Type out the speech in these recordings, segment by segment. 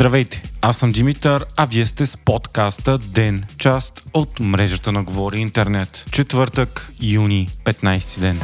Здравейте, аз съм Димитър, а вие сте с подкаста Ден, част от мрежата на Говори Интернет. Четвъртък, юни, 15 ден.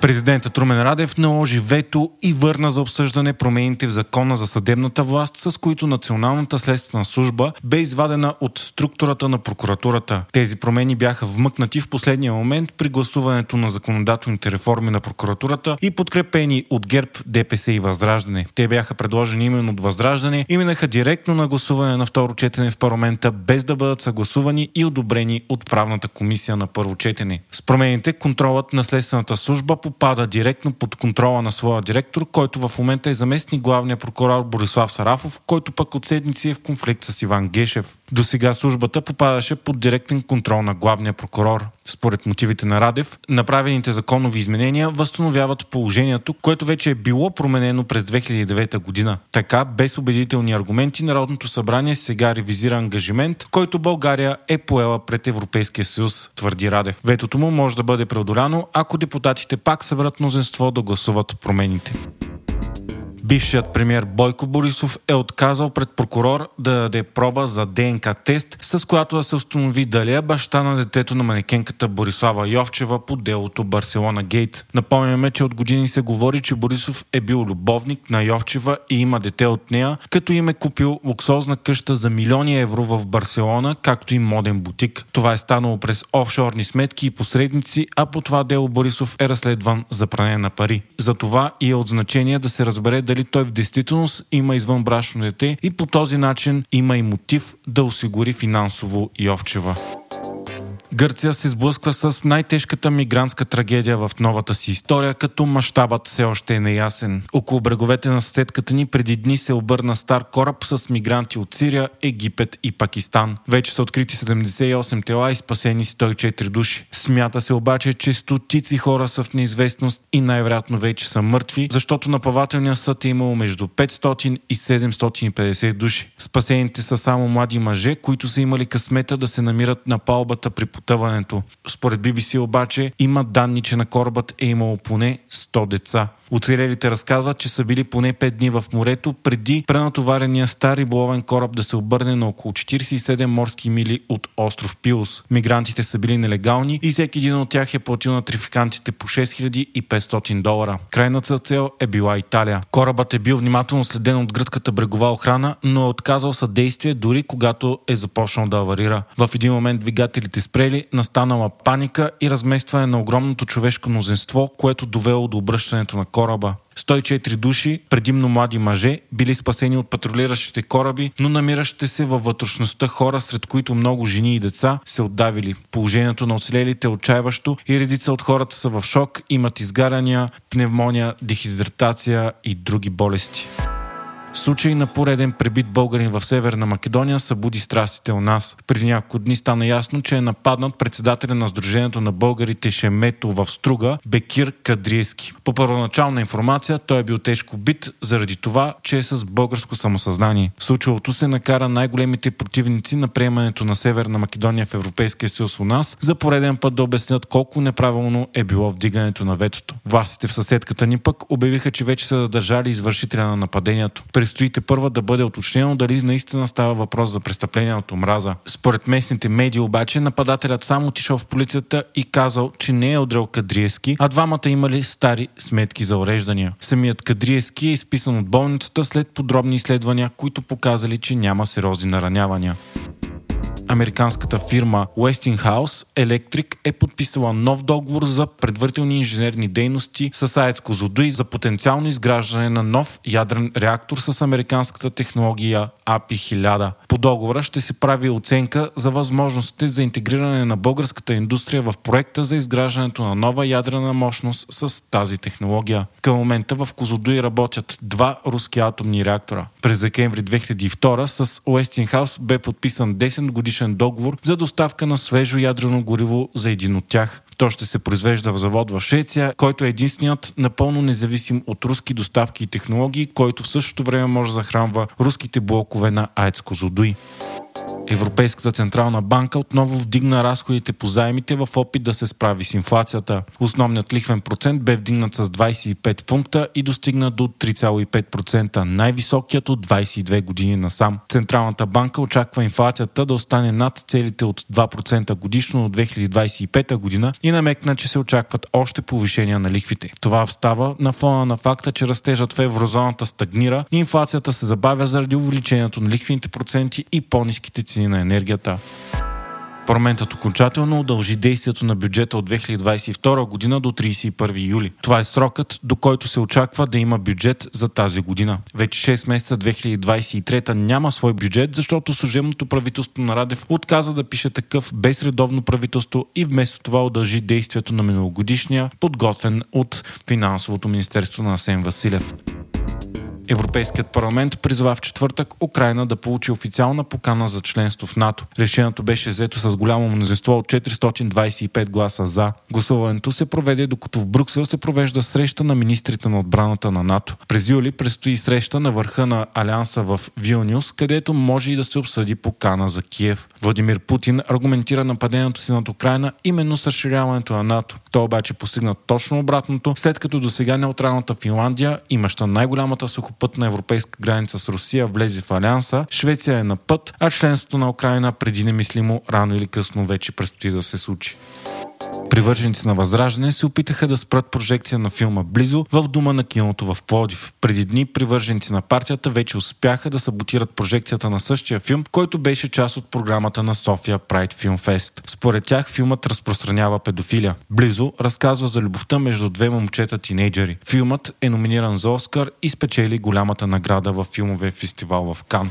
Президентът Румен Радев наложи вето и върна за обсъждане промените в закона за съдебната власт, с които Националната следствена служба бе извадена от структурата на прокуратурата. Тези промени бяха вмъкнати в последния момент при гласуването на законодателните реформи на прокуратурата и подкрепени от ГЕРБ, ДПС и Възраждане. Те бяха предложени именно от Възраждане и минаха директно на гласуване на второ четене в парламента, без да бъдат съгласувани и одобрени от правната комисия на първо четене. С промените контролът на следствената служба по попада директно под контрола на своя директор, който в момента е заместник главния прокурор Борислав Сарафов, който пък от седмици е в конфликт с Иван Гешев. До сега службата попадаше под директен контрол на главния прокурор. Според мотивите на Радев, направените законови изменения възстановяват положението, което вече е било променено през 2009 година. Така, без убедителни аргументи, Народното събрание сега ревизира ангажимент, който България е поела пред Европейския съюз, твърди Радев. Ветото му може да бъде преодоляно, ако депутатите пак съберат мнозинство да гласуват промените. Бившият премьер Бойко Борисов е отказал пред прокурор да даде проба за ДНК тест, с която да се установи дали е баща на детето на манекенката Борислава Йовчева по делото Барселона Гейт. Напомняме, че от години се говори, че Борисов е бил любовник на Йовчева и има дете от нея, като им е купил луксозна къща за милиони евро в Барселона, както и моден бутик. Това е станало през офшорни сметки и посредници, а по това дело Борисов е разследван за пране на пари. За това и е от значение да се разбере дали дали той в действителност има извънбрачно дете и по този начин има и мотив да осигури финансово Йовчева. Гърция се сблъсква с най-тежката мигрантска трагедия в новата си история, като мащабът все още е неясен. Около бреговете на съседката ни преди дни се обърна стар кораб с мигранти от Сирия, Египет и Пакистан. Вече са открити 78 тела и спасени 104 души. Смята се обаче, че стотици хора са в неизвестност и най-вероятно вече са мъртви, защото на плавателния съд е имало между 500 и 750 души. Спасените са само млади мъже, които са имали късмета да се намират на палбата при потъването. Според BBC обаче има данни, че на корабът е имало поне 100 деца. Оцелелите разказват, че са били поне 5 дни в морето преди пренатоварения стар риболовен кораб да се обърне на около 47 морски мили от остров Пилс. Мигрантите са били нелегални и всеки един от тях е платил на трификантите по 6500 долара. Крайната цел е била Италия. Корабът е бил внимателно следен от гръцката брегова охрана, но е отказал съдействие дори когато е започнал да аварира. В един момент двигателите спрели, настанала паника и разместване на огромното човешко мнозинство, което довело до обръщането на кораба. 104 души, предимно млади мъже, били спасени от патрулиращите кораби, но намиращите се във вътрешността хора, сред които много жени и деца, се отдавили. Положението на оцелелите е отчаяващо и редица от хората са в шок, имат изгаряния, пневмония, дехидратация и други болести. Случай на пореден пребит българин в Северна Македония събуди страстите у нас. Преди няколко дни стана ясно, че е нападнат председателя на Сдружението на българите Шемето в Струга, Бекир Кадриески. По първоначална информация той е бил тежко бит заради това, че е с българско самосъзнание. Случилото се накара най-големите противници на приемането на Северна Македония в Европейския съюз у нас за пореден път да обяснят колко неправилно е било вдигането на ветото. Властите в съседката ни пък обявиха, че вече са задържали извършителя на нападението предстоите първа да бъде уточнено дали наистина става въпрос за престъпление от омраза. Според местните медии обаче нападателят само отишъл в полицията и казал, че не е удрял Кадриески, а двамата имали стари сметки за уреждания. Самият Кадриески е изписан от болницата след подробни изследвания, които показали, че няма сериозни наранявания американската фирма Westinghouse Electric е подписала нов договор за предварителни инженерни дейности с АЕЦ Козлодуй за потенциално изграждане на нов ядрен реактор с американската технология API-1000. По договора ще се прави оценка за възможностите за интегриране на българската индустрия в проекта за изграждането на нова ядрена мощност с тази технология. Към момента в Козлодуй работят два руски атомни реактора. През декември 2002 с Westinghouse бе подписан 10 годишен договор за доставка на свежо ядрено гориво за един от тях. То ще се произвежда в завод в Швеция, който е единственият напълно независим от руски доставки и технологии, който в същото време може да захранва руските блокове на АЕЦ Козлодуй. Европейската централна банка отново вдигна разходите по заемите в опит да се справи с инфлацията. Основният лихвен процент бе вдигнат с 25 пункта и достигна до 3,5%, най-високият от 22 години насам. Централната банка очаква инфлацията да остане над целите от 2% годишно от 2025 година и намекна, че се очакват още повишения на лихвите. Това встава на фона на факта, че растежът в еврозоната стагнира и инфлацията се забавя заради увеличението на лихвените проценти и по-низките цени на енергията. Парламентът окончателно удължи действието на бюджета от 2022 година до 31 юли. Това е срокът, до който се очаква да има бюджет за тази година. Вече 6 месеца 2023 няма свой бюджет, защото служебното правителство на Радев отказа да пише такъв без редовно правителство и вместо това удължи действието на миналогодишния, подготвен от финансовото министерство на Асен Василев. Европейският парламент призова в четвъртък Украина да получи официална покана за членство в НАТО. Решението беше взето с голямо мнозинство от 425 гласа за. Гласуването се проведе докато в Брюксел се провежда среща на министрите на отбраната на НАТО. През юли предстои среща на върха на Алианса в Вилнюс, където може и да се обсъди покана за Киев. Владимир Путин аргументира нападението си над Украина именно с разширяването на НАТО. Той обаче постигна точно обратното, след като до сега неутралната Финландия, имаща най-голямата сухопътна европейска граница с Русия, влезе в Алианса, Швеция е на път, а членството на Украина преди немислимо рано или късно вече предстои да се случи. Привърженици на Възраждане се опитаха да спрат прожекция на филма Близо в дома на киното в Плодив. Преди дни привърженици на партията вече успяха да саботират прожекцията на същия филм, който беше част от програмата на София Pride Film Fest. Според тях филмът разпространява педофилия. Близо разказва за любовта между две момчета тинейджери. Филмът е номиниран за Оскар и спечели голямата награда в филмовия фестивал в Кан.